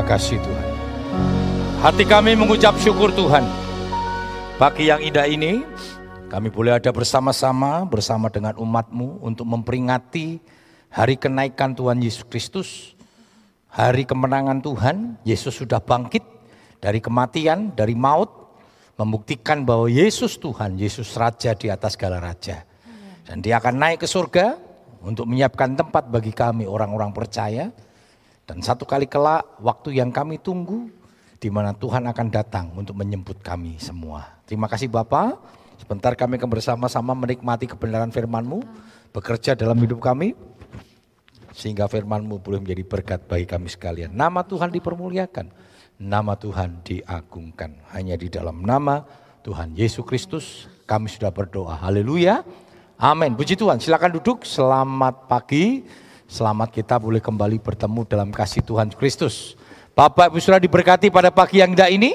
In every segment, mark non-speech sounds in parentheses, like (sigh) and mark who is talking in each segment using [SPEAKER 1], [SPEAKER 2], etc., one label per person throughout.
[SPEAKER 1] Terima kasih Tuhan. Hati kami mengucap syukur Tuhan. Pagi yang indah ini, kami boleh ada bersama-sama bersama dengan umatmu untuk memperingati hari kenaikan Tuhan Yesus Kristus. Hari kemenangan Tuhan, Yesus sudah bangkit dari kematian, dari maut, membuktikan bahwa Yesus Tuhan, Yesus Raja di atas segala Raja. Dan dia akan naik ke surga untuk menyiapkan tempat bagi kami orang-orang percaya dan satu kali kelak waktu yang kami tunggu di mana Tuhan akan datang untuk menyebut kami semua. Terima kasih Bapak. Sebentar kami akan bersama-sama menikmati kebenaran firman-Mu, bekerja dalam hidup kami, sehingga firman-Mu boleh menjadi berkat bagi kami sekalian. Nama Tuhan dipermuliakan, nama Tuhan diagungkan. Hanya di dalam nama Tuhan Yesus Kristus kami sudah berdoa. Haleluya. Amin. Puji Tuhan. Silakan duduk. Selamat pagi. Selamat kita boleh kembali bertemu dalam kasih Tuhan Kristus. Bapak Ibu sudah diberkati pada pagi yang indah ini.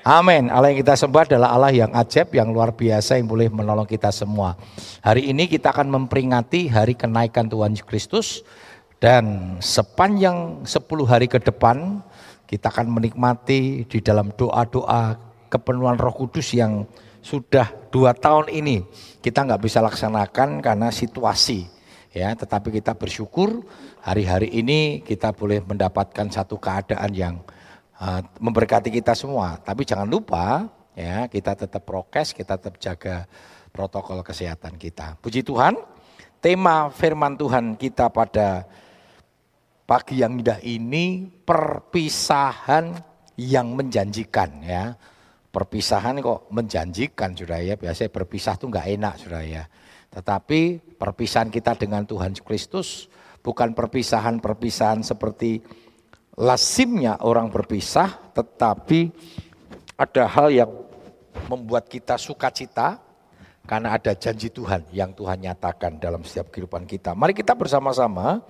[SPEAKER 1] Amin. Allah yang kita sembah adalah Allah yang ajaib, yang luar biasa, yang boleh menolong kita semua. Hari ini kita akan memperingati hari kenaikan Tuhan Kristus. Dan sepanjang 10 hari ke depan, kita akan menikmati di dalam doa-doa kepenuhan roh kudus yang sudah dua tahun ini kita nggak bisa laksanakan karena situasi ya tetapi kita bersyukur hari-hari ini kita boleh mendapatkan satu keadaan yang uh, memberkati kita semua. Tapi jangan lupa ya kita tetap prokes kita tetap jaga protokol kesehatan kita. Puji Tuhan tema firman Tuhan kita pada pagi yang indah ini perpisahan yang menjanjikan ya. Perpisahan kok menjanjikan sudah ya biasanya berpisah tuh nggak enak sudah ya tetapi perpisahan kita dengan Tuhan Kristus bukan perpisahan-perpisahan seperti lazimnya orang berpisah, tetapi ada hal yang membuat kita sukacita karena ada janji Tuhan yang Tuhan nyatakan dalam setiap kehidupan kita. Mari kita bersama-sama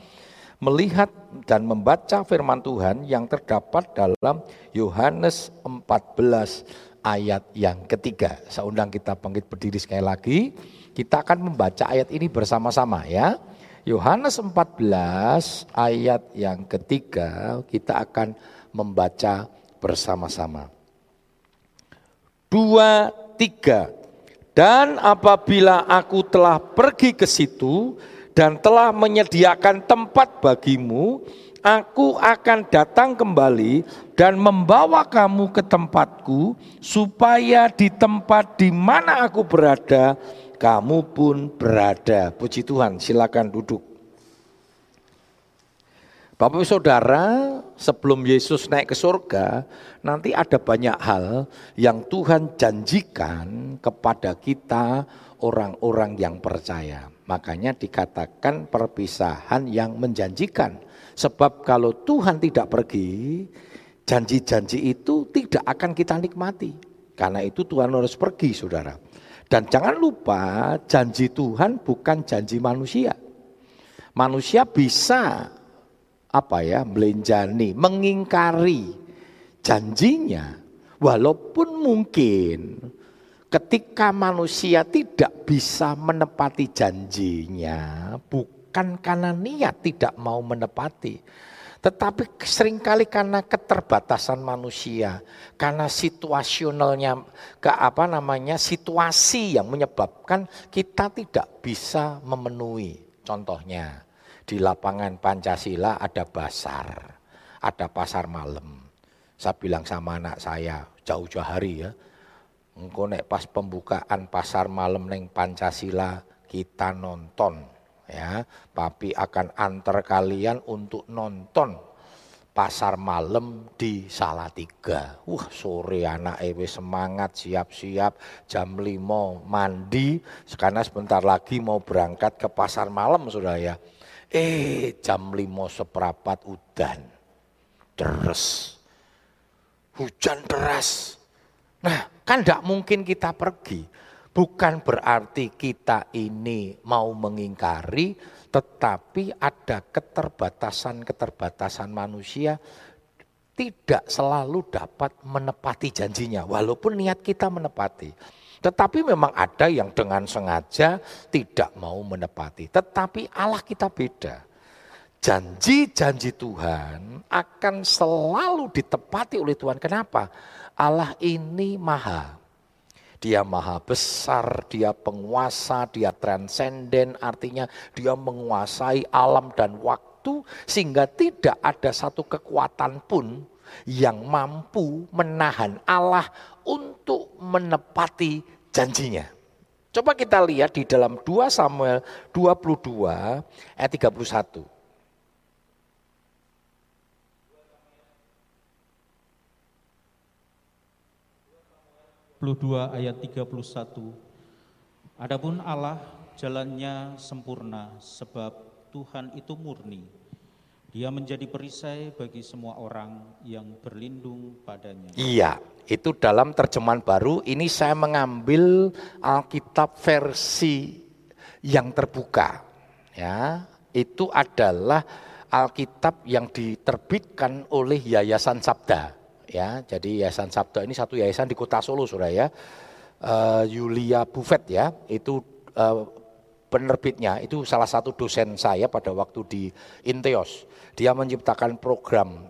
[SPEAKER 1] melihat dan membaca firman Tuhan yang terdapat dalam Yohanes 14 ayat yang ketiga. Saya undang kita bangkit berdiri sekali lagi. Kita akan membaca ayat ini bersama-sama ya. Yohanes 14 ayat yang ketiga kita akan membaca bersama-sama. Dua, tiga. Dan apabila aku telah pergi ke situ dan telah menyediakan tempat bagimu, aku akan datang kembali dan membawa kamu ke tempatku, supaya di tempat di mana aku berada, kamu pun berada. Puji Tuhan, silakan duduk. Bapak saudara, sebelum Yesus naik ke surga, nanti ada banyak hal yang Tuhan janjikan kepada kita orang-orang yang percaya. Makanya dikatakan perpisahan yang menjanjikan. Sebab kalau Tuhan tidak pergi, janji-janji itu tidak akan kita nikmati. Karena itu Tuhan harus pergi saudara. Dan jangan lupa janji Tuhan bukan janji manusia. Manusia bisa apa ya melenjani, mengingkari janjinya walaupun mungkin ketika manusia tidak bisa menepati janjinya bukan karena niat tidak mau menepati tetapi sering kali karena keterbatasan manusia, karena situasionalnya ke apa namanya situasi yang menyebabkan kita tidak bisa memenuhi. Contohnya di lapangan Pancasila ada pasar, ada pasar malam. Saya bilang sama anak saya jauh-jauh hari ya, engkau nek pas pembukaan pasar malam neng Pancasila kita nonton ya papi akan antar kalian untuk nonton pasar malam di Salatiga. Wah sore anak ewe semangat siap-siap jam lima mandi. Sekarang sebentar lagi mau berangkat ke pasar malam sudah ya. Eh jam lima seperapat udan. Deres. Hujan deras. Nah kan tidak mungkin kita pergi Bukan berarti kita ini mau mengingkari, tetapi ada keterbatasan-keterbatasan manusia tidak selalu dapat menepati janjinya, walaupun niat kita menepati. Tetapi memang ada yang dengan sengaja tidak mau menepati. Tetapi Allah kita beda. janji-janji Tuhan akan selalu ditepati oleh Tuhan. Kenapa? Allah ini maha. Dia maha besar, dia penguasa, dia transenden, artinya dia menguasai alam dan waktu sehingga tidak ada satu kekuatan pun yang mampu menahan Allah untuk menepati janjinya. Coba kita lihat di dalam 2 Samuel 22 ayat 31.
[SPEAKER 2] 22 ayat 31. Adapun Allah jalannya sempurna sebab Tuhan itu murni. Dia menjadi perisai bagi semua orang yang berlindung padanya.
[SPEAKER 1] Iya, itu dalam terjemahan baru. Ini saya mengambil Alkitab versi yang terbuka. Ya, itu adalah Alkitab yang diterbitkan oleh Yayasan Sabda ya. Jadi Yayasan Sabda ini satu yayasan di Kota Solo, Saudara ya. Uh, Yulia Buffet ya, itu uh, penerbitnya itu salah satu dosen saya pada waktu di Inteos. Dia menciptakan program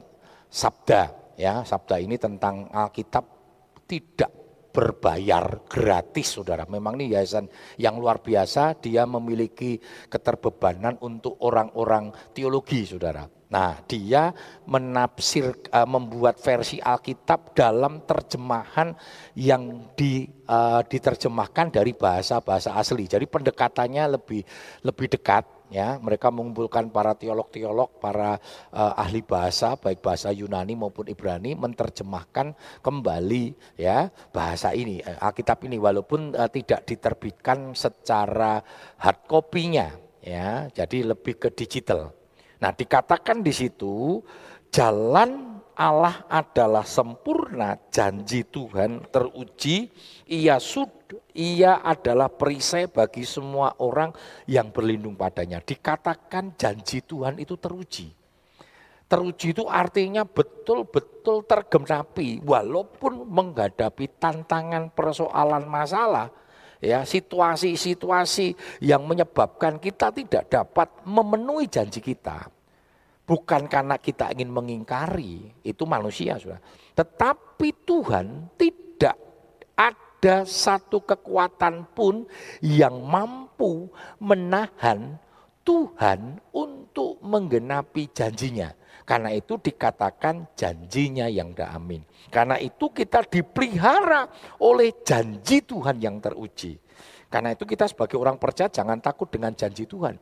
[SPEAKER 1] Sabda ya. Sabda ini tentang Alkitab tidak berbayar gratis saudara. Memang ini yayasan yang luar biasa, dia memiliki keterbebanan untuk orang-orang teologi saudara. Nah, dia menafsir uh, membuat versi Alkitab dalam terjemahan yang di, uh, diterjemahkan dari bahasa-bahasa asli. Jadi pendekatannya lebih lebih dekat ya. Mereka mengumpulkan para teolog-teolog, para uh, ahli bahasa baik bahasa Yunani maupun Ibrani menerjemahkan kembali ya bahasa ini Alkitab ini walaupun uh, tidak diterbitkan secara hard copy-nya ya. Jadi lebih ke digital. Nah, dikatakan di situ jalan Allah adalah sempurna, janji Tuhan teruji, ia sud, ia adalah perisai bagi semua orang yang berlindung padanya. Dikatakan janji Tuhan itu teruji. Teruji itu artinya betul-betul tergenapi walaupun menghadapi tantangan persoalan masalah ya situasi-situasi yang menyebabkan kita tidak dapat memenuhi janji kita. Bukan karena kita ingin mengingkari, itu manusia sudah. Tetapi Tuhan tidak ada satu kekuatan pun yang mampu menahan Tuhan untuk menggenapi janjinya. Karena itu dikatakan janjinya yang dah amin. Karena itu kita dipelihara oleh janji Tuhan yang teruji. Karena itu kita sebagai orang percaya jangan takut dengan janji Tuhan.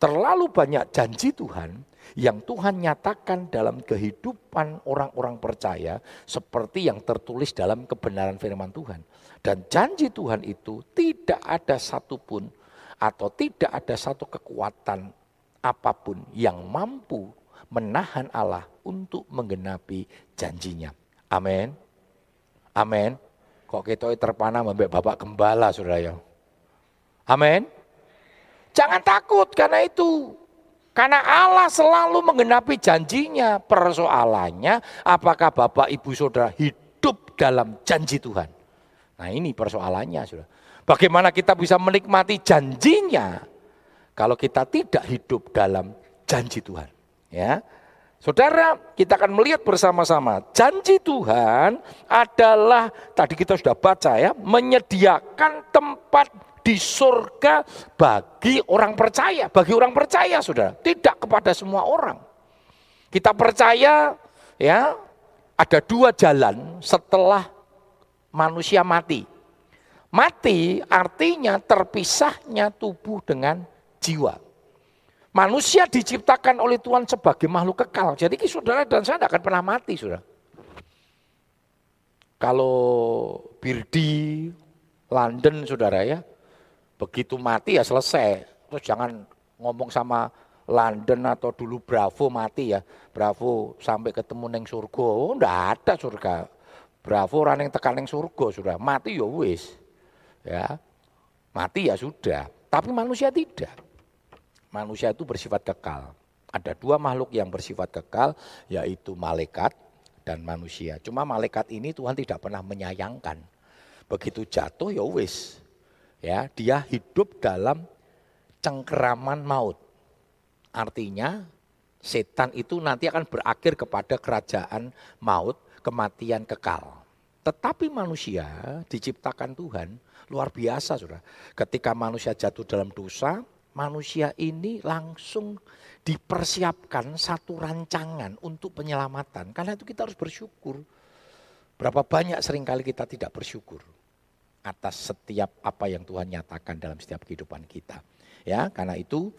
[SPEAKER 1] Terlalu banyak janji Tuhan yang Tuhan nyatakan dalam kehidupan orang-orang percaya seperti yang tertulis dalam kebenaran firman Tuhan. Dan janji Tuhan itu tidak ada satupun atau tidak ada satu kekuatan apa pun yang mampu menahan Allah untuk menggenapi janjinya. Amin. Amin. Kok kita terpana membek Bapak Gembala, saudara ya. Amin. Jangan takut karena itu. Karena Allah selalu menggenapi janjinya. Persoalannya apakah Bapak Ibu Saudara hidup dalam janji Tuhan. Nah ini persoalannya saudara. Bagaimana kita bisa menikmati janjinya kalau kita tidak hidup dalam janji Tuhan. Ya, Saudara, kita akan melihat bersama-sama. Janji Tuhan adalah tadi kita sudah baca ya, menyediakan tempat di surga bagi orang percaya, bagi orang percaya Saudara, tidak kepada semua orang. Kita percaya ya, ada dua jalan setelah manusia mati. Mati artinya terpisahnya tubuh dengan jiwa. Manusia diciptakan oleh Tuhan sebagai makhluk kekal. Jadi saudara dan saya tidak akan pernah mati, saudara. Kalau Birdi, London, saudara ya, begitu mati ya selesai. Terus jangan ngomong sama London atau dulu Bravo mati ya. Bravo sampai ketemu neng surga. Oh, ada surga. Bravo orang tekan neng surga, sudah mati ya wis. Ya. Mati ya sudah. Tapi manusia tidak manusia itu bersifat kekal. Ada dua makhluk yang bersifat kekal, yaitu malaikat dan manusia. Cuma malaikat ini Tuhan tidak pernah menyayangkan. Begitu jatuh ya wis. Ya, dia hidup dalam cengkeraman maut. Artinya Setan itu nanti akan berakhir kepada kerajaan maut, kematian kekal. Tetapi manusia diciptakan Tuhan luar biasa sudah. Ketika manusia jatuh dalam dosa, manusia ini langsung dipersiapkan satu rancangan untuk penyelamatan. Karena itu kita harus bersyukur. Berapa banyak sering kali kita tidak bersyukur atas setiap apa yang Tuhan nyatakan dalam setiap kehidupan kita. Ya, karena itu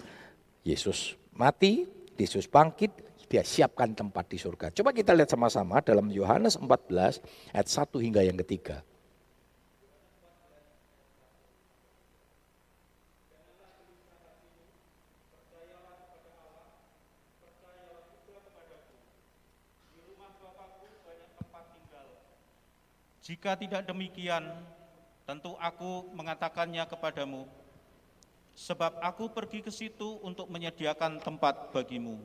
[SPEAKER 1] Yesus mati, Yesus bangkit, dia siapkan tempat di surga. Coba kita lihat sama-sama dalam Yohanes 14 ayat 1 hingga yang ketiga.
[SPEAKER 2] Jika tidak demikian, tentu aku mengatakannya kepadamu, sebab aku pergi ke situ untuk menyediakan tempat bagimu.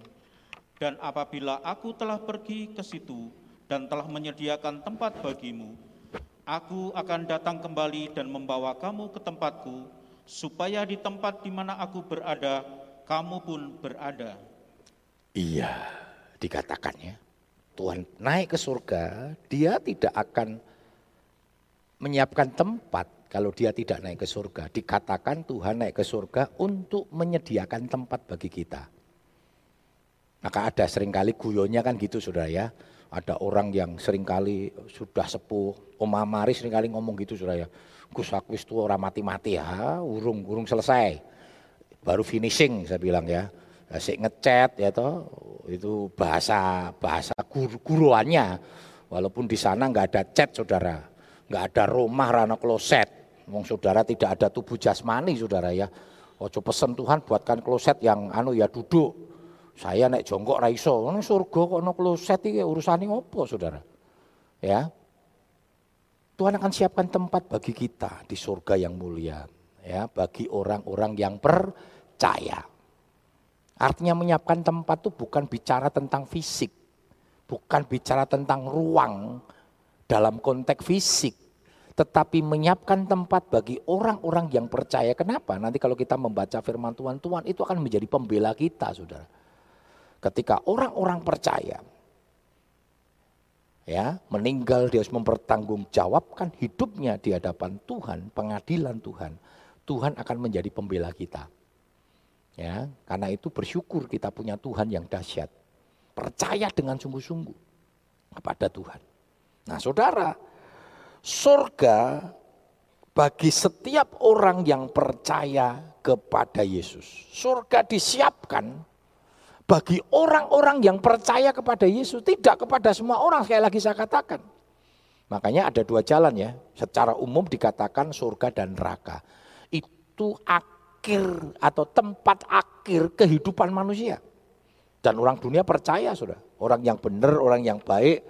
[SPEAKER 2] Dan apabila aku telah pergi ke situ dan telah menyediakan tempat bagimu, aku akan datang kembali dan membawa kamu ke tempatku, supaya di tempat di mana aku berada, kamu pun berada.
[SPEAKER 1] Iya, dikatakannya. Tuhan naik ke surga, dia tidak akan menyiapkan tempat kalau dia tidak naik ke surga. Dikatakan Tuhan naik ke surga untuk menyediakan tempat bagi kita. Maka ada sering kali guyonya kan gitu saudara ya. Ada orang yang sering kali sudah sepuh, Om Amari sering kali ngomong gitu saudara ya. Gus aku itu orang mati-mati ya, urung urung selesai. Baru finishing saya bilang ya. Asik ngechat ya toh, itu bahasa bahasa guru guruannya. Walaupun di sana nggak ada chat saudara, nggak ada rumah rana kloset. Wong saudara tidak ada tubuh jasmani saudara ya. Ojo pesen Tuhan buatkan kloset yang anu ya duduk saya naik jongkok raiso, ini surga kok no kloset ini urusan ini apa saudara? Ya, Tuhan akan siapkan tempat bagi kita di surga yang mulia, ya, bagi orang-orang yang percaya. Artinya menyiapkan tempat itu bukan bicara tentang fisik, bukan bicara tentang ruang dalam konteks fisik, tetapi menyiapkan tempat bagi orang-orang yang percaya. Kenapa? Nanti kalau kita membaca firman Tuhan, Tuhan itu akan menjadi pembela kita, saudara ketika orang-orang percaya ya meninggal dia harus mempertanggungjawabkan hidupnya di hadapan Tuhan, pengadilan Tuhan. Tuhan akan menjadi pembela kita. Ya, karena itu bersyukur kita punya Tuhan yang dahsyat. Percaya dengan sungguh-sungguh kepada Tuhan. Nah, Saudara, surga bagi setiap orang yang percaya kepada Yesus. Surga disiapkan bagi orang-orang yang percaya kepada Yesus, tidak kepada semua orang sekali lagi saya katakan. Makanya ada dua jalan ya, secara umum dikatakan surga dan neraka. Itu akhir atau tempat akhir kehidupan manusia. Dan orang dunia percaya sudah, orang yang benar, orang yang baik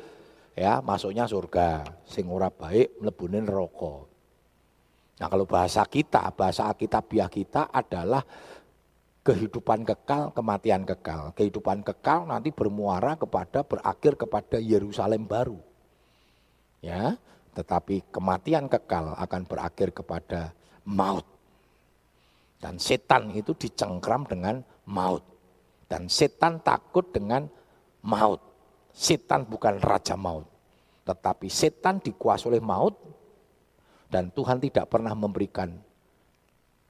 [SPEAKER 1] ya masuknya surga, sing ora baik mlebunin rokok. Nah kalau bahasa kita, bahasa Alkitabiah kita adalah kehidupan kekal, kematian kekal. Kehidupan kekal nanti bermuara kepada berakhir kepada Yerusalem baru. Ya, tetapi kematian kekal akan berakhir kepada maut. Dan setan itu dicengkram dengan maut. Dan setan takut dengan maut. Setan bukan raja maut. Tetapi setan dikuasai oleh maut dan Tuhan tidak pernah memberikan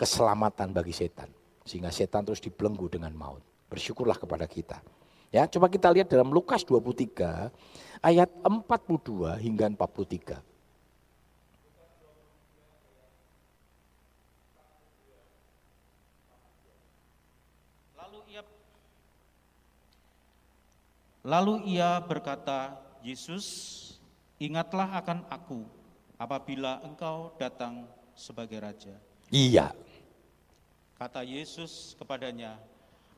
[SPEAKER 1] keselamatan bagi setan. Sehingga setan terus dibelenggu dengan maut. Bersyukurlah kepada kita. Ya, coba kita lihat dalam Lukas 23 ayat 42 hingga 43.
[SPEAKER 2] Lalu ia Lalu ia berkata, Yesus, ingatlah akan aku apabila engkau datang sebagai raja.
[SPEAKER 1] Iya,
[SPEAKER 2] Kata Yesus kepadanya,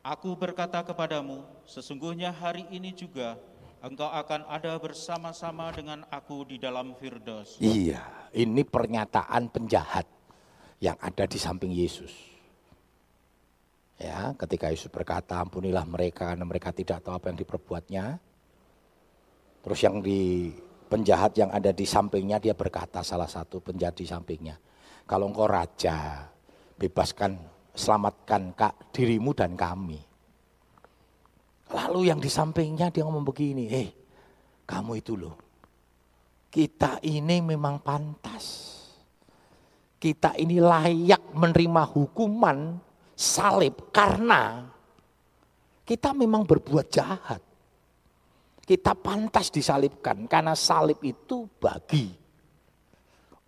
[SPEAKER 2] Aku berkata kepadamu, sesungguhnya hari ini juga engkau akan ada bersama-sama dengan aku di dalam Firdaus.
[SPEAKER 1] Iya, ini pernyataan penjahat yang ada di samping Yesus. Ya, ketika Yesus berkata, ampunilah mereka karena mereka tidak tahu apa yang diperbuatnya. Terus yang di penjahat yang ada di sampingnya dia berkata salah satu penjahat di sampingnya, kalau engkau raja, bebaskan selamatkan kak dirimu dan kami. Lalu yang di sampingnya dia ngomong begini, eh kamu itu loh, kita ini memang pantas. Kita ini layak menerima hukuman salib karena kita memang berbuat jahat. Kita pantas disalibkan karena salib itu bagi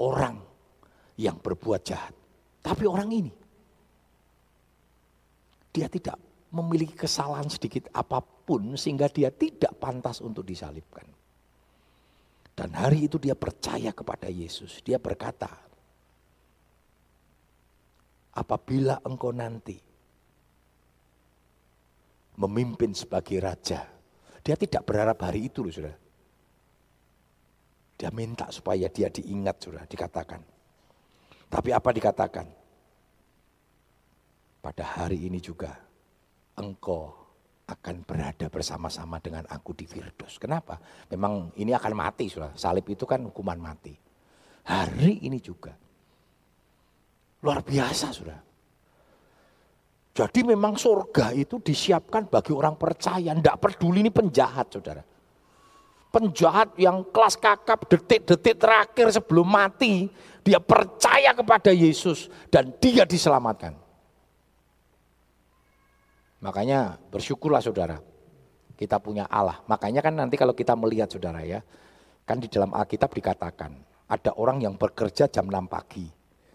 [SPEAKER 1] orang yang berbuat jahat. Tapi orang ini, dia tidak memiliki kesalahan sedikit apa pun sehingga dia tidak pantas untuk disalibkan. Dan hari itu dia percaya kepada Yesus. Dia berkata, apabila engkau nanti memimpin sebagai raja, dia tidak berharap hari itu loh sudah. Dia minta supaya dia diingat sudah, dikatakan. Tapi apa dikatakan? Pada hari ini juga engkau akan berada bersama-sama dengan aku di Firdaus. Kenapa? Memang ini akan mati sudah. Salib itu kan hukuman mati. Hari ini juga. Luar biasa sudah. Jadi memang surga itu disiapkan bagi orang percaya. Tidak peduli ini penjahat saudara. Penjahat yang kelas kakap detik-detik terakhir sebelum mati. Dia percaya kepada Yesus dan dia diselamatkan. Makanya bersyukurlah saudara, kita punya Allah. Makanya kan nanti kalau kita melihat saudara ya, kan di dalam Alkitab dikatakan, ada orang yang bekerja jam 6 pagi,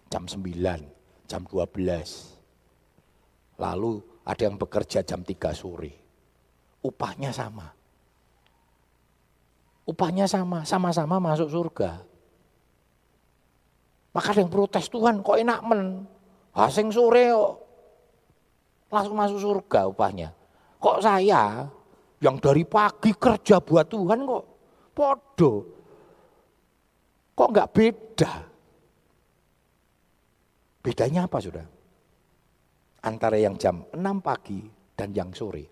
[SPEAKER 1] jam 9, jam 12. Lalu ada yang bekerja jam 3 sore. Upahnya sama. Upahnya sama, sama-sama masuk surga. Maka ada yang protes, Tuhan kok enak men, hasing sore kok langsung masuk surga upahnya. Kok saya yang dari pagi kerja buat Tuhan kok podo. Kok enggak beda? Bedanya apa sudah? Antara yang jam 6 pagi dan yang sore.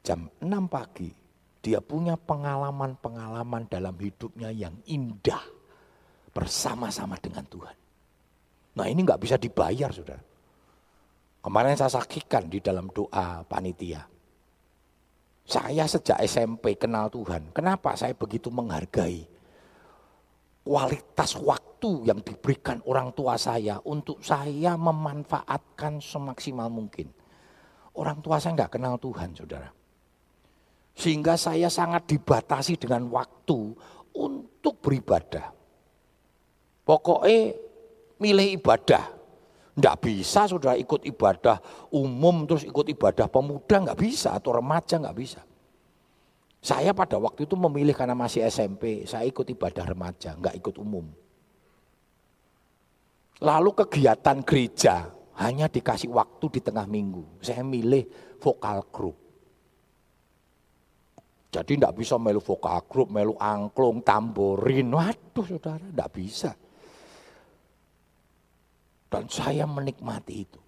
[SPEAKER 1] Jam 6 pagi dia punya pengalaman-pengalaman dalam hidupnya yang indah bersama-sama dengan Tuhan. Nah ini nggak bisa dibayar sudah. Kemarin saya saksikan di dalam doa panitia. Saya sejak SMP kenal Tuhan. Kenapa saya begitu menghargai kualitas waktu yang diberikan orang tua saya untuk saya memanfaatkan semaksimal mungkin. Orang tua saya nggak kenal Tuhan, saudara. Sehingga saya sangat dibatasi dengan waktu untuk beribadah. Pokoknya milih ibadah, Enggak bisa sudah ikut ibadah umum terus ikut ibadah pemuda enggak bisa atau remaja enggak bisa. Saya pada waktu itu memilih karena masih SMP, saya ikut ibadah remaja, enggak ikut umum. Lalu kegiatan gereja hanya dikasih waktu di tengah minggu. Saya milih vokal group. Jadi enggak bisa melu vokal group, melu angklung, tamborin. Waduh saudara, enggak bisa. Dan saya menikmati itu.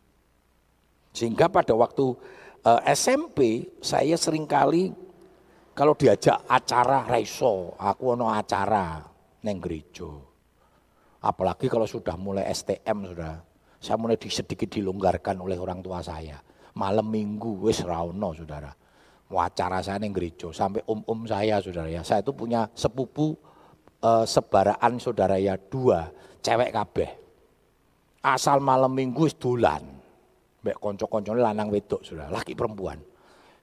[SPEAKER 1] Sehingga pada waktu eh, SMP saya sering kali kalau diajak acara reso, aku ono acara neng gereja. Apalagi kalau sudah mulai STM sudah, saya mulai sedikit dilonggarkan oleh orang tua saya. Malam minggu wis rauno saudara. Mau saya neng gereja sampai om-om saya saudara ya. Saya itu punya sepupu uh, sebaraan saudara ya dua cewek kabeh asal malam minggu dolan. Mbak konco-koncone lanang wedok sudah, laki perempuan.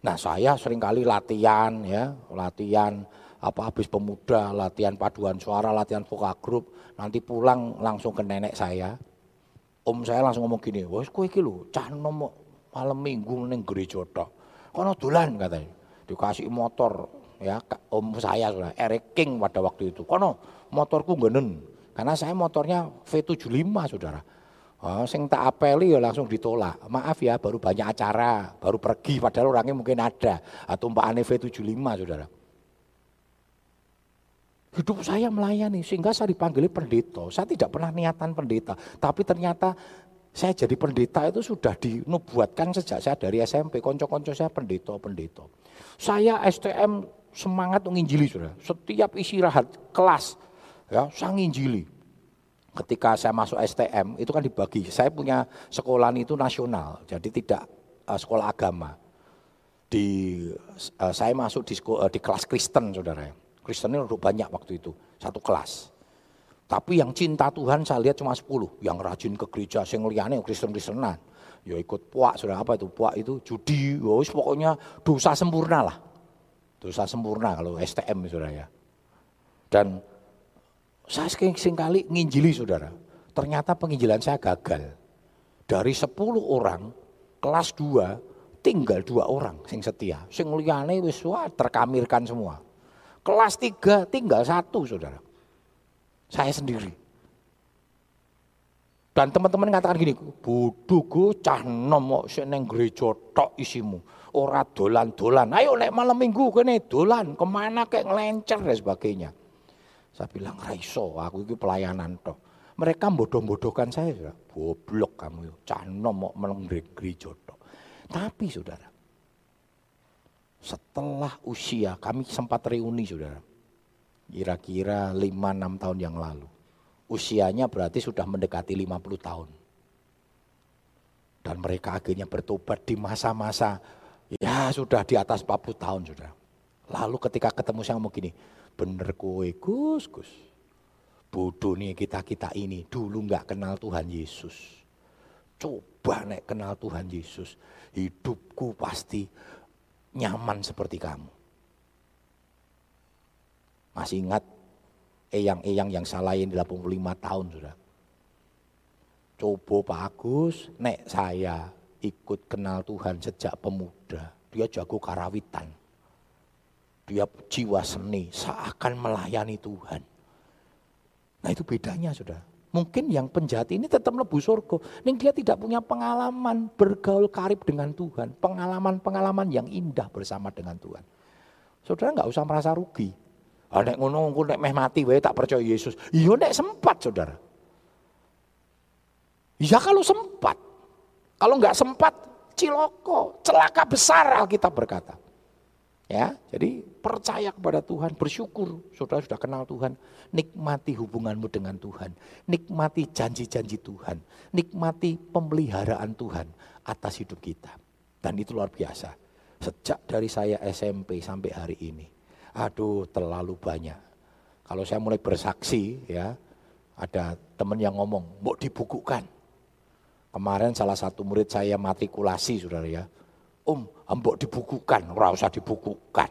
[SPEAKER 1] Nah saya sering kali latihan ya, latihan apa habis pemuda, latihan paduan suara, latihan vokal grup, nanti pulang langsung ke nenek saya. Om saya langsung ngomong gini, wah kue iki cah nom malam minggu ning gereja tok. Kono dolan katanya. Dikasih motor ya om saya sudah Eric King pada waktu itu. Kono motorku genen. Karena saya motornya V75 saudara. Oh, sing tak apeli ya langsung ditolak. Maaf ya, baru banyak acara, baru pergi padahal orangnya mungkin ada. Atau Mbak V75 saudara. Hidup saya melayani sehingga saya dipanggil pendeta. Saya tidak pernah niatan pendeta, tapi ternyata saya jadi pendeta itu sudah dinubuatkan sejak saya dari SMP. Konco-konco saya pendeta-pendeta. Saya STM semangat menginjili saudara. Setiap istirahat kelas ya, saya nginjili ketika saya masuk STM itu kan dibagi. Saya punya sekolah itu nasional, jadi tidak uh, sekolah agama. di uh, saya masuk di, uh, di kelas Kristen saudara. Kristen ini udah banyak waktu itu, satu kelas. Tapi yang cinta Tuhan saya lihat cuma 10, yang rajin ke gereja, sing liyane Kristen-Kristenan. Ya ikut puak, sudah apa itu? Puak itu judi, ya pokoknya dosa sempurna lah. Dosa sempurna kalau STM saudara ya. Dan saya sering kali nginjili saudara. Ternyata penginjilan saya gagal. Dari 10 orang, kelas 2 tinggal dua orang sing setia. Sing liyane wis terkamirkan semua. Kelas 3 tinggal satu saudara. Saya sendiri. Dan teman-teman mengatakan gini, bodoh gue cah nom kok neng gereja tok isimu. Ora dolan-dolan. Ayo nek malam minggu kene dolan, ke mana kayak ngelencer dan sebagainya. Saya bilang raiso, aku itu pelayanan tok. Mereka bodoh-bodohkan saya, saudara. Goblok kamu, nom kok meneng gereja tok. Tapi saudara, setelah usia kami sempat reuni saudara. Kira-kira 5-6 tahun yang lalu usianya berarti sudah mendekati 50 tahun. Dan mereka akhirnya bertobat di masa-masa ya sudah di atas 40 tahun sudah. Lalu ketika ketemu saya ngomong gini, bener kowe Gus, Gus. Bodoh nih kita-kita ini dulu nggak kenal Tuhan Yesus. Coba nek kenal Tuhan Yesus, hidupku pasti nyaman seperti kamu. Masih ingat eyang-eyang yang salahin 85 tahun sudah. Coba Pak Agus, nek saya ikut kenal Tuhan sejak pemuda. Dia jago karawitan. Dia jiwa seni, seakan melayani Tuhan. Nah itu bedanya sudah. Mungkin yang penjahat ini tetap lebu surga. Nih dia tidak punya pengalaman bergaul karib dengan Tuhan. Pengalaman-pengalaman yang indah bersama dengan Tuhan. Saudara nggak usah merasa rugi. Ah nek ngono engko nek meh mati wae tak percaya Yesus. Iya nek sempat Saudara. Ya kalau sempat. Kalau enggak sempat ciloko, celaka besar Alkitab berkata. Ya, jadi percaya kepada Tuhan, bersyukur saudara sudah kenal Tuhan, nikmati hubunganmu dengan Tuhan, nikmati janji-janji Tuhan, nikmati pemeliharaan Tuhan atas hidup kita. Dan itu luar biasa. Sejak dari saya SMP sampai hari ini, aduh terlalu banyak. Kalau saya mulai bersaksi ya, ada teman yang ngomong, mau dibukukan. Kemarin salah satu murid saya matrikulasi saudara ya. Om, mbok dibukukan, ora usah dibukukan.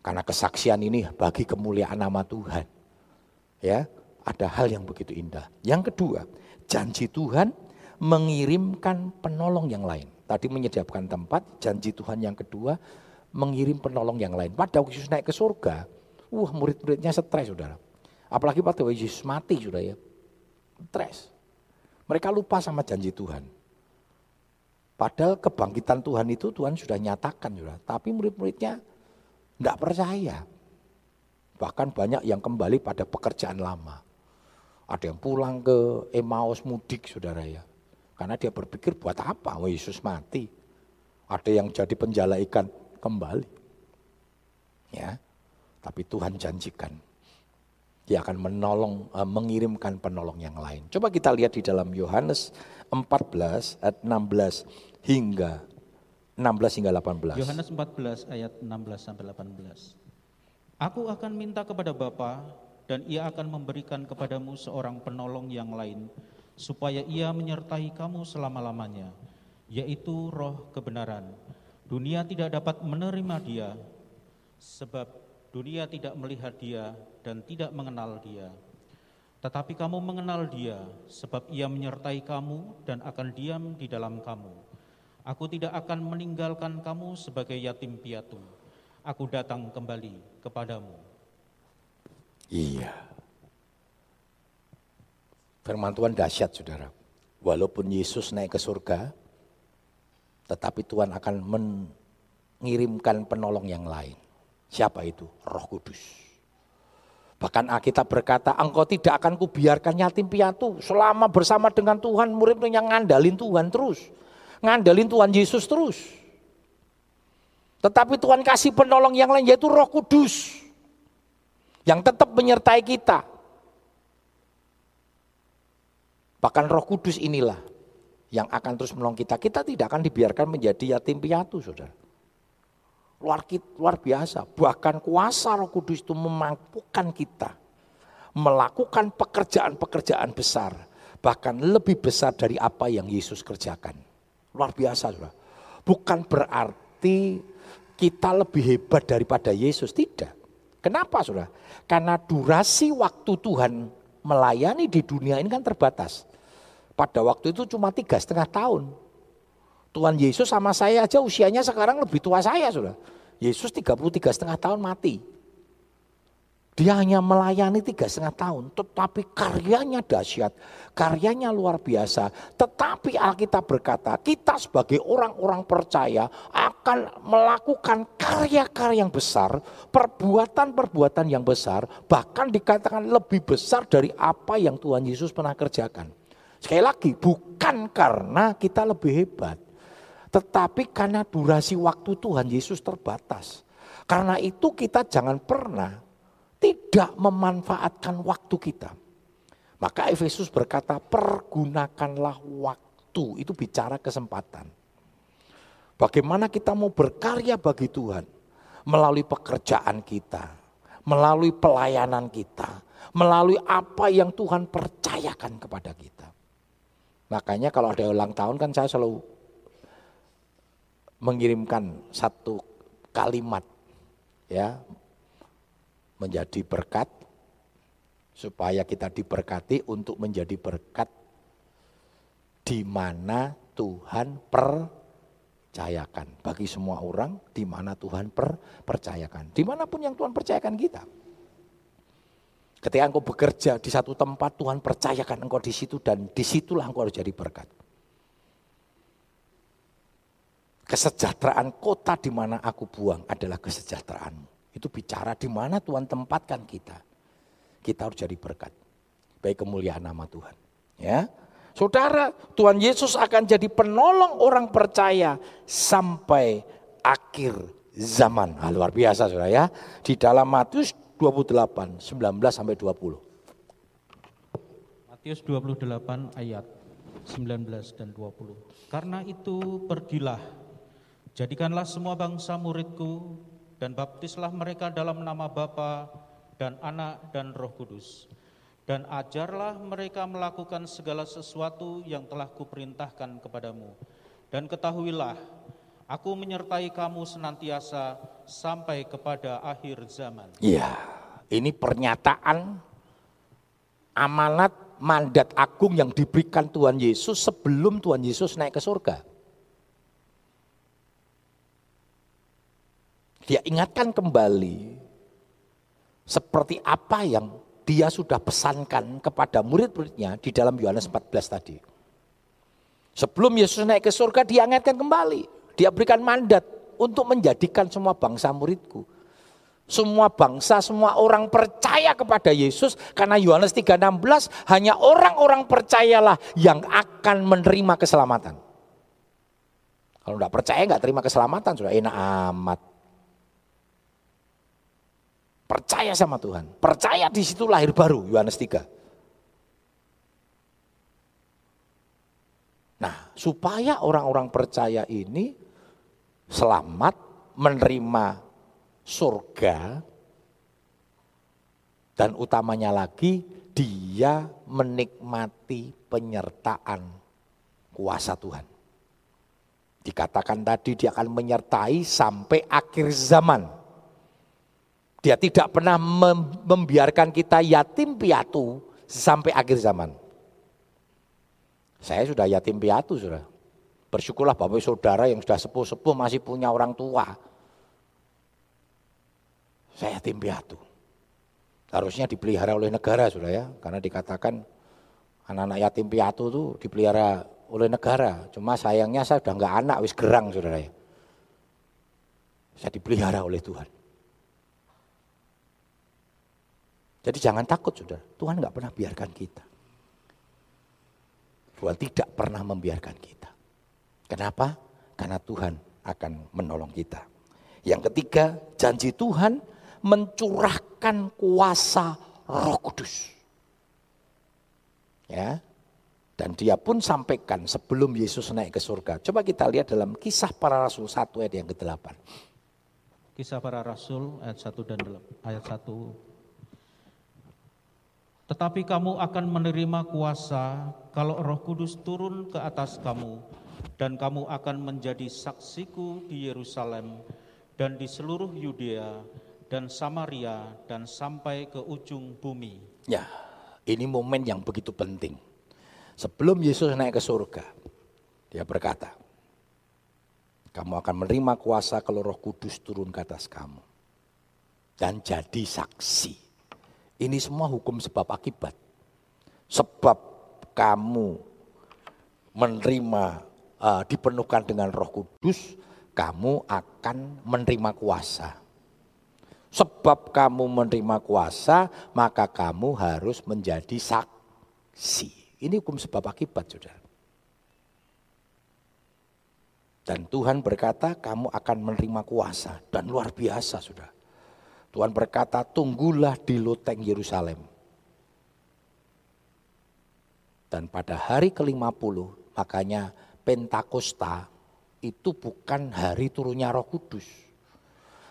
[SPEAKER 1] Karena kesaksian ini bagi kemuliaan nama Tuhan. Ya, ada hal yang begitu indah. Yang kedua, janji Tuhan mengirimkan penolong yang lain. Tadi menyediakan tempat, janji Tuhan yang kedua mengirim penolong yang lain. Pada waktu Yesus naik ke surga, wah murid-muridnya stres saudara. Apalagi pada waktu Yesus mati sudah ya, stres. Mereka lupa sama janji Tuhan. Padahal kebangkitan Tuhan itu Tuhan sudah nyatakan sudah. Tapi murid-muridnya tidak percaya. Bahkan banyak yang kembali pada pekerjaan lama. Ada yang pulang ke Emmaus mudik saudara ya. Karena dia berpikir buat apa? Oh Yesus mati. Ada yang jadi penjala ikan kembali. Ya. Tapi Tuhan janjikan dia akan menolong uh, mengirimkan penolong yang lain. Coba kita lihat di dalam Yohanes 14 ayat 16 hingga 16 hingga 18.
[SPEAKER 2] Yohanes 14 ayat 16 sampai 18. Aku akan minta kepada Bapa dan ia akan memberikan kepadamu seorang penolong yang lain supaya ia menyertai kamu selama-lamanya yaitu roh kebenaran Dunia tidak dapat menerima dia, sebab dunia tidak melihat dia dan tidak mengenal dia. Tetapi kamu mengenal dia, sebab ia menyertai kamu dan akan diam di dalam kamu. Aku tidak akan meninggalkan kamu sebagai yatim piatu. Aku datang kembali kepadamu.
[SPEAKER 1] Iya. Firman Tuhan dahsyat, saudara. Walaupun Yesus naik ke surga, tetapi Tuhan akan mengirimkan penolong yang lain. Siapa itu? Roh Kudus. Bahkan Alkitab berkata, engkau tidak akan kubiarkan yatim piatu. Selama bersama dengan Tuhan, murid yang ngandalin Tuhan terus. Ngandalin Tuhan Yesus terus. Tetapi Tuhan kasih penolong yang lain, yaitu roh kudus. Yang tetap menyertai kita. Bahkan roh kudus inilah yang akan terus menolong kita. Kita tidak akan dibiarkan menjadi yatim piatu, saudara. Luar, luar biasa. Bahkan kuasa roh kudus itu memampukan kita. Melakukan pekerjaan-pekerjaan besar. Bahkan lebih besar dari apa yang Yesus kerjakan. Luar biasa saudara. Bukan berarti kita lebih hebat daripada Yesus. Tidak. Kenapa saudara? Karena durasi waktu Tuhan melayani di dunia ini kan terbatas. Pada waktu itu cuma tiga setengah tahun. Tuhan Yesus sama saya aja usianya sekarang lebih tua saya sudah. Yesus 33 setengah tahun mati. Dia hanya melayani tiga setengah tahun, tetapi karyanya dahsyat, karyanya luar biasa. Tetapi Alkitab berkata, kita sebagai orang-orang percaya akan melakukan karya-karya yang besar, perbuatan-perbuatan yang besar, bahkan dikatakan lebih besar dari apa yang Tuhan Yesus pernah kerjakan. Sekali lagi, bukan karena kita lebih hebat, tetapi karena durasi waktu Tuhan Yesus terbatas. Karena itu kita jangan pernah tidak memanfaatkan waktu kita. Maka Efesus berkata pergunakanlah waktu. Itu bicara kesempatan. Bagaimana kita mau berkarya bagi Tuhan. Melalui pekerjaan kita. Melalui pelayanan kita. Melalui apa yang Tuhan percayakan kepada kita. Makanya kalau ada ulang tahun kan saya selalu mengirimkan satu kalimat ya menjadi berkat supaya kita diberkati untuk menjadi berkat di mana Tuhan percayakan. Bagi semua orang di mana Tuhan per, percayakan. Di mana pun yang Tuhan percayakan kita. Ketika engkau bekerja di satu tempat Tuhan percayakan engkau di situ dan di situlah engkau harus jadi berkat Kesejahteraan kota di mana aku buang adalah kesejahteraanmu. Itu bicara di mana Tuhan tempatkan kita. Kita harus jadi berkat. Baik kemuliaan nama Tuhan. Ya, Saudara, Tuhan Yesus akan jadi penolong orang percaya sampai akhir zaman. Nah, luar biasa saudara ya. Di dalam Matius 28, 19 sampai 20.
[SPEAKER 2] Matius 28 ayat 19 dan 20. Karena itu pergilah Jadikanlah semua bangsa muridku dan baptislah mereka dalam nama Bapa dan Anak dan Roh Kudus. Dan ajarlah mereka melakukan segala sesuatu yang telah kuperintahkan kepadamu. Dan ketahuilah, aku menyertai kamu senantiasa sampai kepada akhir zaman.
[SPEAKER 1] Iya, ini pernyataan amanat mandat agung yang diberikan Tuhan Yesus sebelum Tuhan Yesus naik ke surga. Dia ingatkan kembali seperti apa yang dia sudah pesankan kepada murid-muridnya di dalam Yohanes 14 tadi. Sebelum Yesus naik ke surga, dia ingatkan kembali. Dia berikan mandat untuk menjadikan semua bangsa muridku. Semua bangsa, semua orang percaya kepada Yesus karena Yohanes 3:16 hanya orang-orang percayalah yang akan menerima keselamatan. Kalau tidak percaya nggak terima keselamatan sudah enak amat. Percaya sama Tuhan. Percaya di situ lahir baru, Yohanes 3. Nah, supaya orang-orang percaya ini selamat menerima surga dan utamanya lagi dia menikmati penyertaan kuasa Tuhan. Dikatakan tadi dia akan menyertai sampai akhir zaman. Dia tidak pernah membiarkan kita yatim piatu sampai akhir zaman. Saya sudah yatim piatu sudah. Bersyukurlah Bapak Saudara yang sudah sepuh-sepuh masih punya orang tua. Saya yatim piatu. Harusnya dipelihara oleh negara sudah ya, karena dikatakan anak-anak yatim piatu itu dipelihara oleh negara. Cuma sayangnya saya sudah enggak anak, wis gerang saudara ya. Saya dipelihara oleh Tuhan. Jadi jangan takut sudah, Tuhan nggak pernah biarkan kita. Tuhan tidak pernah membiarkan kita. Kenapa? Karena Tuhan akan menolong kita. Yang ketiga, janji Tuhan mencurahkan kuasa Roh Kudus. Ya. Dan dia pun sampaikan sebelum Yesus naik ke surga. Coba kita lihat dalam kisah para rasul 1 ayat yang ke-8.
[SPEAKER 2] Kisah para Rasul ayat 1 dan ayat 1. Tetapi kamu akan menerima kuasa kalau Roh Kudus turun ke atas kamu dan kamu akan menjadi saksiku di Yerusalem dan di seluruh Yudea dan Samaria dan sampai ke ujung bumi.
[SPEAKER 1] Ya, ini momen yang begitu penting. Sebelum Yesus naik ke surga, dia berkata, kamu akan menerima kuasa kalau roh kudus turun ke atas kamu. Dan jadi saksi. Ini semua hukum sebab akibat. Sebab kamu menerima, uh, dipenuhkan dengan roh kudus, kamu akan menerima kuasa. Sebab kamu menerima kuasa, maka kamu harus menjadi saksi. Ini hukum sebab akibat, saudara. Dan Tuhan berkata, kamu akan menerima kuasa. Dan luar biasa, saudara. Tuhan berkata, tunggulah di loteng Yerusalem. Dan pada hari ke-50, makanya Pentakosta itu bukan hari turunnya roh kudus.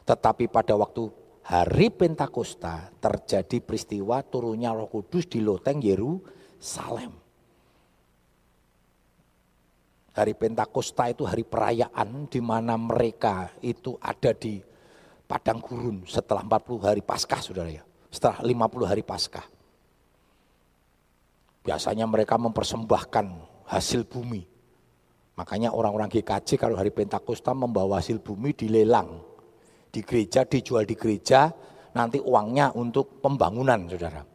[SPEAKER 1] Tetapi pada waktu hari Pentakosta terjadi peristiwa turunnya Roh Kudus di loteng Yerusalem. Hari Pentakosta itu hari perayaan di mana mereka itu ada di padang gurun setelah 40 hari Paskah Saudara ya. Setelah 50 hari Paskah. Biasanya mereka mempersembahkan hasil bumi. Makanya orang-orang GKJ kalau hari Pentakosta membawa hasil bumi dilelang di gereja, dijual di gereja, nanti uangnya untuk pembangunan, saudara.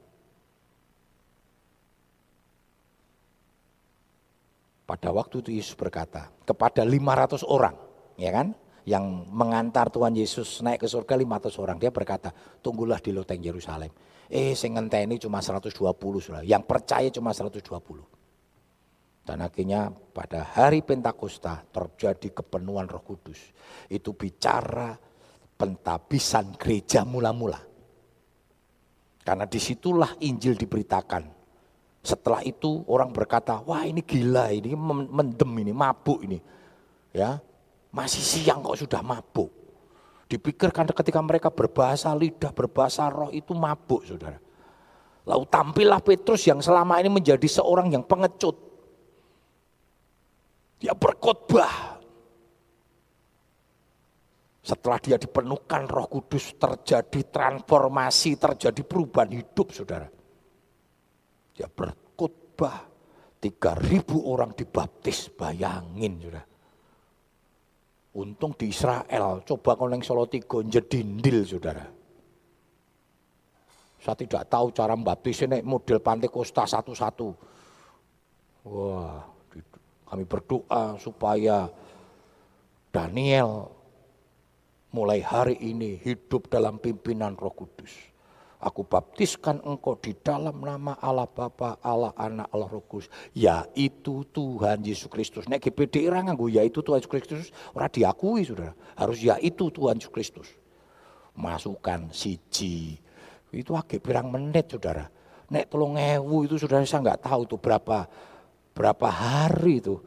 [SPEAKER 1] Pada waktu itu Yesus berkata kepada 500 orang, ya kan, yang mengantar Tuhan Yesus naik ke surga 500 orang. Dia berkata, tunggulah di loteng Yerusalem. Eh, sing ini cuma 120, saudara. Yang percaya cuma 120. Dan akhirnya pada hari Pentakosta terjadi kepenuhan roh kudus. Itu bicara pentabisan gereja mula-mula. Karena di situlah Injil diberitakan. Setelah itu orang berkata, wah ini gila, ini mendem ini, mabuk ini. Ya, masih siang kok sudah mabuk. Dipikirkan ketika mereka berbahasa lidah, berbahasa roh itu mabuk saudara. Lalu tampillah Petrus yang selama ini menjadi seorang yang pengecut. Dia berkhotbah, setelah dia dipenuhkan roh kudus terjadi transformasi, terjadi perubahan hidup saudara. Dia berkhotbah, 3000 orang dibaptis, bayangin saudara. Untung di Israel, coba yang Solo Tigo jedindil saudara. Saya tidak tahu cara membaptis ini model pantai Kosta satu-satu. Wah, kami berdoa supaya Daniel mulai hari ini hidup dalam pimpinan roh kudus. Aku baptiskan engkau di dalam nama Allah Bapa, Allah Anak, Allah Roh Kudus. Yaitu Tuhan Yesus Kristus. Nek GPD nganggo yaitu Tuhan Yesus Kristus, orang diakui saudara. Harus yaitu Tuhan Yesus Kristus. Masukkan siji. Itu agak pirang menit saudara. Nek tolong ewu itu saudara saya nggak tahu itu berapa berapa hari itu.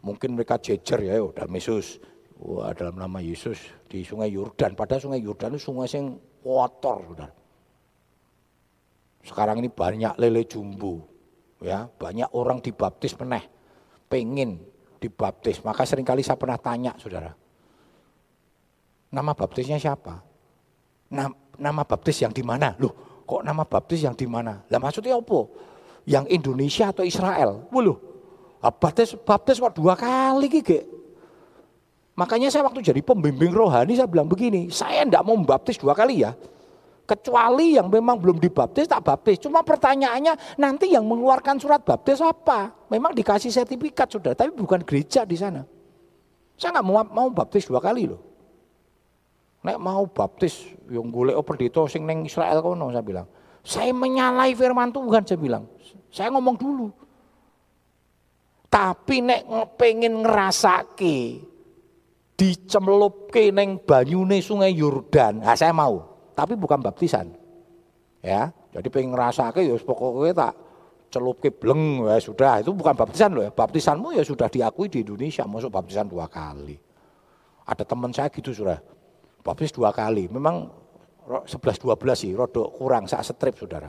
[SPEAKER 1] Mungkin mereka jejer ya, udah Yesus Wah, dalam nama Yesus di Sungai Yordan. Padahal Sungai Yordan itu sungai yang kotor, saudara. Sekarang ini banyak lele jumbo, ya banyak orang dibaptis meneh, pengen dibaptis. Maka sering kali saya pernah tanya, saudara, nama baptisnya siapa? Nama, nama baptis yang di mana? Loh, kok nama baptis yang di mana? Lah maksudnya apa? Yang Indonesia atau Israel? Wuluh, baptis baptis kok dua kali gitu. Makanya saya waktu jadi pembimbing rohani saya bilang begini, saya tidak mau membaptis dua kali ya. Kecuali yang memang belum dibaptis tak baptis. Cuma pertanyaannya nanti yang mengeluarkan surat baptis apa? Memang dikasih sertifikat sudah, tapi bukan gereja di sana. Saya nggak mau mau baptis dua kali loh. Nek mau baptis yang golek pendeta sing neng Israel kono saya bilang. Saya menyalahi firman Tuhan saya bilang. Saya ngomong dulu. Tapi nek pengen ngerasake dicemlupke neng banyune sungai Yordan. Nah, saya mau, tapi bukan baptisan. Ya, jadi pengen ngerasake ya pokoknya tak celupke bleng ya sudah itu bukan baptisan loh ya baptisanmu ya sudah diakui di Indonesia masuk baptisan dua kali ada teman saya gitu sudah Baptis dua kali. Memang 11-12 sih, rodok kurang saat strip saudara.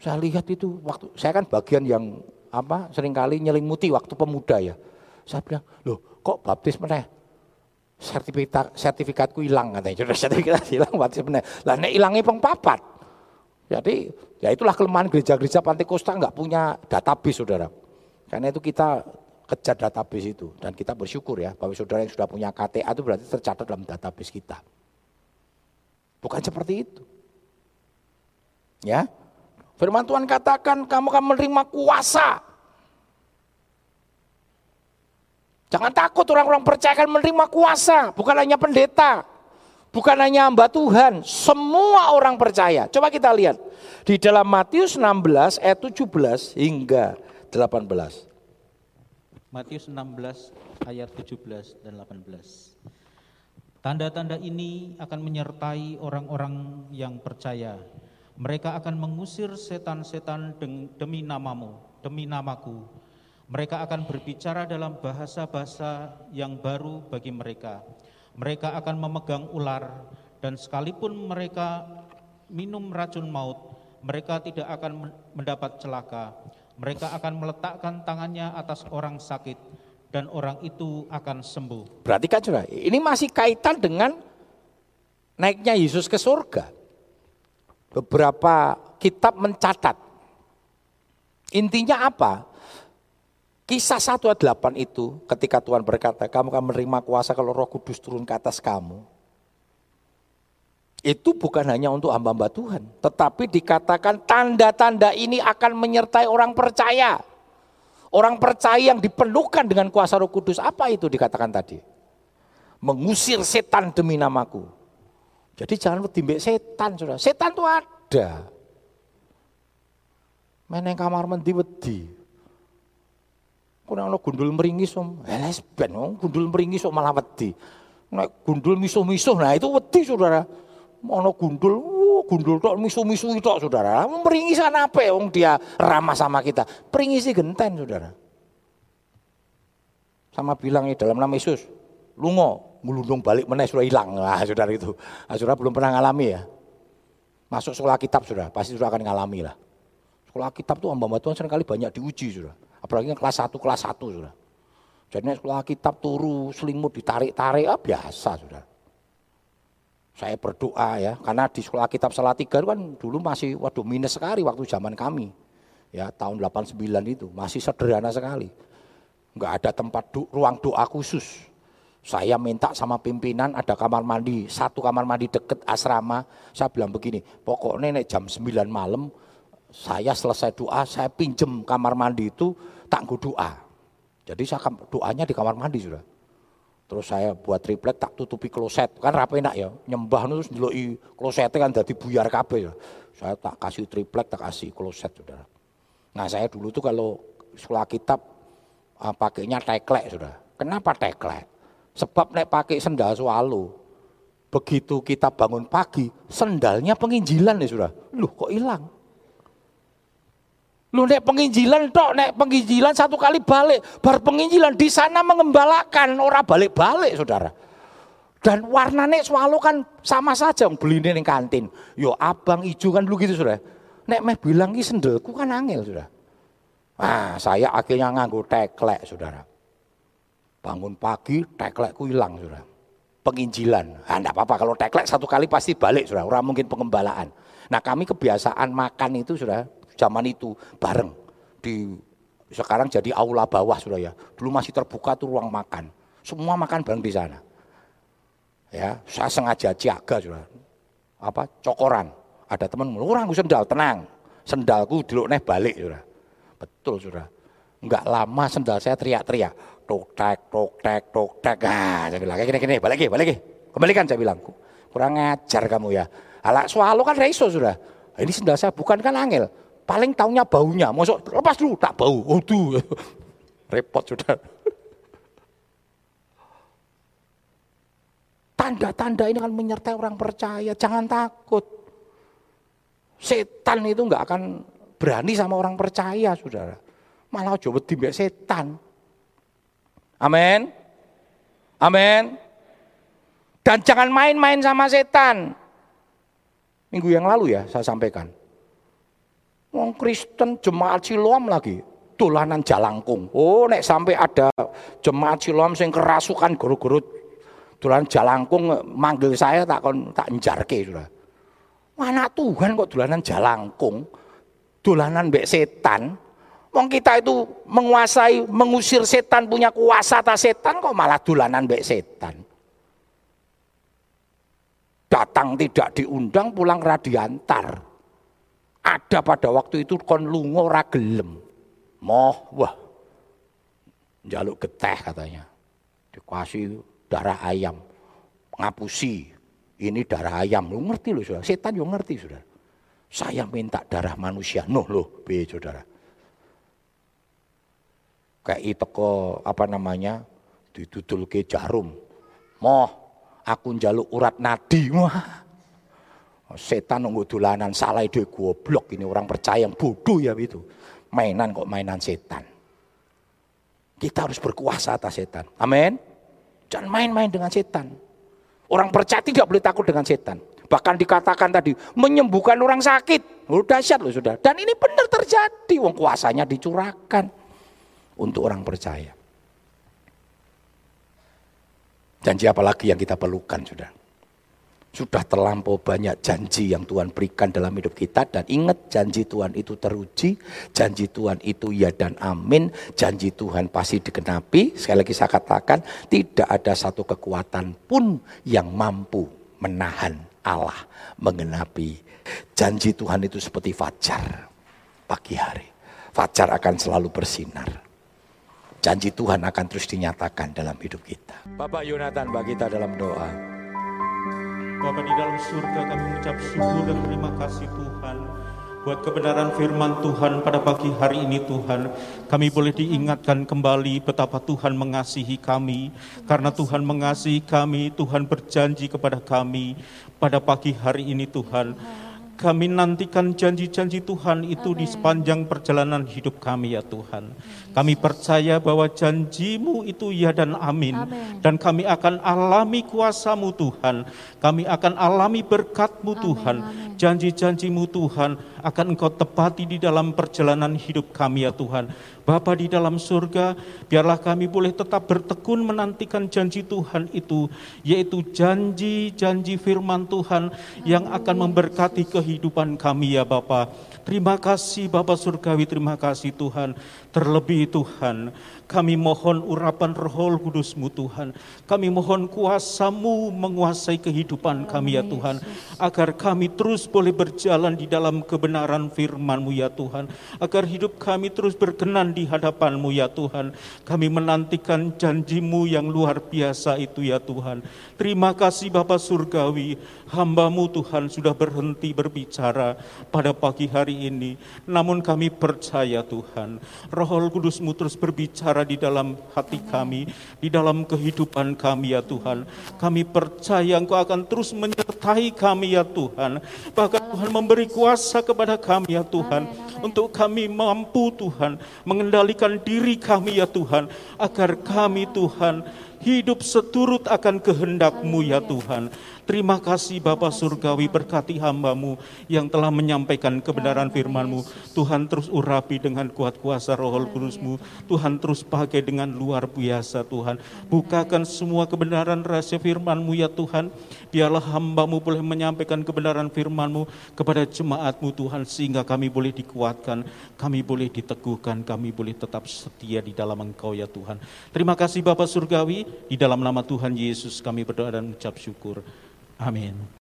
[SPEAKER 1] Saya lihat itu waktu, saya kan bagian yang apa sering kali nyelimuti waktu pemuda ya. Saya bilang, loh kok baptis meneh? Sertifikat sertifikatku hilang katanya. Sudah sertifikat hilang baptis meneh. Lah nek hilangnya papat. Jadi ya itulah kelemahan gereja-gereja pantai Kosta nggak punya database saudara. Karena itu kita kejar database itu dan kita bersyukur ya bahwa saudara yang sudah punya KTA itu berarti tercatat dalam database kita. Bukan seperti itu. Ya, Firman Tuhan katakan kamu akan menerima kuasa. Jangan takut orang-orang percaya akan menerima kuasa. Bukan hanya pendeta. Bukan hanya hamba Tuhan. Semua orang percaya. Coba kita lihat. Di dalam Matius 16 ayat 17 hingga 18.
[SPEAKER 2] Matius 16 ayat 17 dan 18. Tanda-tanda ini akan menyertai orang-orang yang percaya mereka akan mengusir setan-setan demi namamu, demi namaku. Mereka akan berbicara dalam bahasa-bahasa yang baru bagi mereka. Mereka akan memegang ular dan sekalipun mereka minum racun maut, mereka tidak akan mendapat celaka. Mereka akan meletakkan tangannya atas orang sakit dan orang itu akan sembuh.
[SPEAKER 1] Perhatikan saudara, ini masih kaitan dengan naiknya Yesus ke surga beberapa kitab mencatat. Intinya apa? Kisah 1 ayat 8 itu ketika Tuhan berkata, kamu akan menerima kuasa kalau roh kudus turun ke atas kamu. Itu bukan hanya untuk hamba-hamba Tuhan, tetapi dikatakan tanda-tanda ini akan menyertai orang percaya. Orang percaya yang dipenuhkan dengan kuasa roh kudus, apa itu dikatakan tadi? Mengusir setan demi namaku. Jadi jangan timbek setan, saudara. Setan itu ada. Main yang kamar mandi wedi. Kuna ono gundul meringis om, eles ben gundul meringis om malah wedi. Nek gundul misuh-misuh, nah itu wedi saudara. Ono gundul, uh, gundul tok misuh-misuh itu saudara. Meringisan apa om dia ramah sama kita. Peringisi genten saudara. Sama bilang dalam nama Yesus, lungo, ngelundung balik meneh sudah hilang. Nah, saudara itu. Nah, saudara belum pernah ngalami ya. Masuk sekolah kitab sudah, pasti sudah akan ngalami lah. Sekolah kitab tuh hamba Tuhan sering kali banyak diuji sudah. Apalagi yang kelas 1, kelas 1 sudah. Jadi sekolah kitab turu, selimut ditarik-tarik, ah, biasa sudah. Saya berdoa ya, karena di sekolah kitab Salatiga itu kan dulu masih waduh minus sekali waktu zaman kami. Ya, tahun 89 itu, masih sederhana sekali. Enggak ada tempat do, ruang doa khusus. Saya minta sama pimpinan ada kamar mandi, satu kamar mandi deket asrama. Saya bilang begini, pokoknya nek jam 9 malam saya selesai doa, saya pinjem kamar mandi itu tak doa. Jadi saya doanya di kamar mandi sudah. Terus saya buat triplek tak tutupi kloset. Kan rapi enak ya, nyembah terus ndeloki klosetnya kan jadi buyar kabeh ya. Saya tak kasih triplek, tak kasih kloset Saudara. Nah, saya dulu tuh kalau sekolah kitab uh, pakainya teklek Saudara. Kenapa teklek? Sebab naik pakai sendal selalu. Begitu kita bangun pagi, sendalnya penginjilan ya sudah. Loh kok hilang? Lu naik penginjilan tok, naik penginjilan satu kali balik. Bar penginjilan di sana mengembalakan orang balik-balik saudara. Dan warnanya selalu kan sama saja beli ini kantin. Yo abang hijau kan dulu gitu sudah. Nek meh bilang ki sendelku kan angel sudah. Ah, saya akhirnya nganggo teklek saudara. Bangun pagi, teklekku hilang, sudah. Penginjilan. Nah, enggak apa-apa, kalau teklek satu kali pasti balik, sudah. Orang mungkin pengembalaan. Nah, kami kebiasaan makan itu, sudah, zaman itu bareng. Di sekarang jadi aula bawah, sudah ya. Dulu masih terbuka tuh ruang makan. Semua makan bareng di sana. Ya, saya sengaja jaga, sudah. Apa? Cokoran. Ada teman, orang sendal, tenang. Sendalku dulu nih balik, sudah. Betul, sudah. Enggak lama sendal saya teriak-teriak tok tek tok tek tok tek ah saya bilang kayak gini gini balik balik kembalikan saya bilang kurang ngajar kamu ya alat swallow kan reso sudah ini sendal saya bukan kan angel paling taunya baunya masuk lepas dulu tak bau tuh (laughs) repot sudah tanda-tanda ini akan menyertai orang percaya jangan takut setan itu nggak akan berani sama orang percaya saudara malah coba timbek setan Amin. Amin. Dan jangan main-main sama setan. Minggu yang lalu ya saya sampaikan. Wong Kristen jemaat Siloam lagi dolanan jalangkung. Oh, nek sampai ada jemaat Siloam sing kerasukan guru-guru dolanan jalangkung manggil saya tak kon tak njarke sudah. Mana Tuhan kok dolanan jalangkung? Dolanan mbek setan. Wong kita itu menguasai, mengusir setan, punya kuasa atas setan kok malah dolanan mbek setan. Datang tidak diundang, pulang radiantar ada pada waktu itu kon lungo ora gelem. Moh, wah. Jaluk geteh katanya. Dikasih darah ayam. Ngapusi. Ini darah ayam. Lu ngerti loh saudara. Setan yo ngerti saudara. Saya minta darah manusia. Nuh loh, be saudara. Kayak teko apa namanya didudul ke jarum. Moh, aku njaluk urat nadi. Wah, Setan nunggu dolanan salah ide goblok ini orang percaya yang bodoh ya itu. Mainan kok mainan setan. Kita harus berkuasa atas setan. Amin. Jangan main-main dengan setan. Orang percaya tidak boleh takut dengan setan. Bahkan dikatakan tadi menyembuhkan orang sakit. Oh, dahsyat loh sudah. Dan ini benar terjadi. Wong kuasanya dicurahkan untuk orang percaya. Janji apa lagi yang kita perlukan sudah? Sudah terlampau banyak janji yang Tuhan berikan dalam hidup kita dan ingat janji Tuhan itu teruji, janji Tuhan itu ya dan amin, janji Tuhan pasti dikenapi. Sekali lagi saya katakan tidak ada satu kekuatan pun yang mampu menahan Allah mengenapi. Janji Tuhan itu seperti fajar pagi hari. Fajar akan selalu bersinar. Janji Tuhan akan terus dinyatakan dalam hidup kita. Bapak Yonatan bagi kita dalam doa.
[SPEAKER 2] Bapak di dalam surga kami mengucap syukur dan terima kasih Tuhan buat kebenaran firman Tuhan pada pagi hari ini Tuhan. Kami boleh diingatkan kembali betapa Tuhan mengasihi kami. Karena Tuhan mengasihi kami, Tuhan berjanji kepada kami pada pagi hari ini Tuhan. Kami nantikan janji-janji Tuhan itu Amen. di sepanjang perjalanan hidup kami ya Tuhan. Kami percaya bahwa janjimu itu ya dan amin. amin. Dan kami akan alami kuasamu Tuhan. Kami akan alami berkatmu Tuhan. Janji-janjimu Tuhan akan engkau tepati di dalam perjalanan hidup kami ya Tuhan. Bapa di dalam surga, biarlah kami boleh tetap bertekun menantikan janji Tuhan itu, yaitu janji-janji firman Tuhan yang akan memberkati kehidupan kami ya Bapa. Terima kasih Bapak Surgawi, terima kasih Tuhan. Terlebih Tuhan, kami mohon urapan roh kudusmu Tuhan. Kami mohon kuasamu menguasai kehidupan kami ya Tuhan. Agar kami terus boleh berjalan di dalam kebenaran firmanmu ya Tuhan. Agar hidup kami terus berkenan di hadapanmu ya Tuhan. Kami menantikan janjimu yang luar biasa itu ya Tuhan. Terima kasih Bapak Surgawi, hambamu Tuhan sudah berhenti berbicara pada pagi hari ini. Namun kami percaya Tuhan, roh kudusmu terus berbicara di dalam hati kami, di dalam kehidupan kami ya Tuhan. Kami percaya Engkau akan terus menyertai kami ya Tuhan. Bahkan Tuhan memberi kuasa kepada kami ya Tuhan. Untuk kami mampu Tuhan mengendalikan diri kami ya Tuhan. Agar kami Tuhan hidup seturut akan kehendakmu ya Tuhan. Terima kasih Bapa Surgawi berkati hambamu yang telah menyampaikan kebenaran firmanmu. Tuhan terus urapi dengan kuat kuasa roh kudusmu. Tuhan terus pakai dengan luar biasa Tuhan. Bukakan semua kebenaran rahasia firmanmu ya Tuhan. Biarlah hambamu boleh menyampaikan kebenaran firmanmu kepada jemaatmu Tuhan. Sehingga kami boleh dikuatkan, kami boleh diteguhkan, kami boleh tetap setia di dalam engkau ya Tuhan. Terima kasih Bapak Surgawi, di dalam nama Tuhan Yesus kami berdoa dan mengucap syukur. Amin.